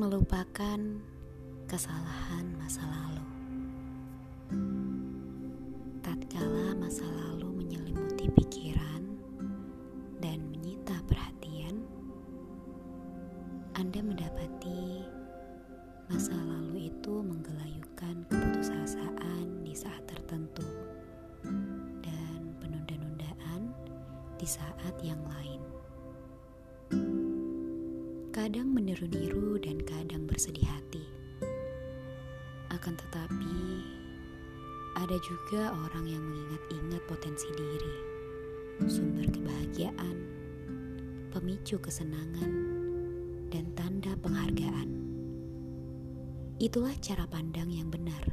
melupakan kesalahan masa lalu. Tatkala masa lalu menyelimuti pikiran dan menyita perhatian, Anda mendapati masa lalu itu menggelayukan keputusasaan di saat tertentu dan penunda-nundaan di saat yang lain kadang meniru-niru dan kadang bersedih hati. Akan tetapi, ada juga orang yang mengingat-ingat potensi diri, sumber kebahagiaan, pemicu kesenangan, dan tanda penghargaan. Itulah cara pandang yang benar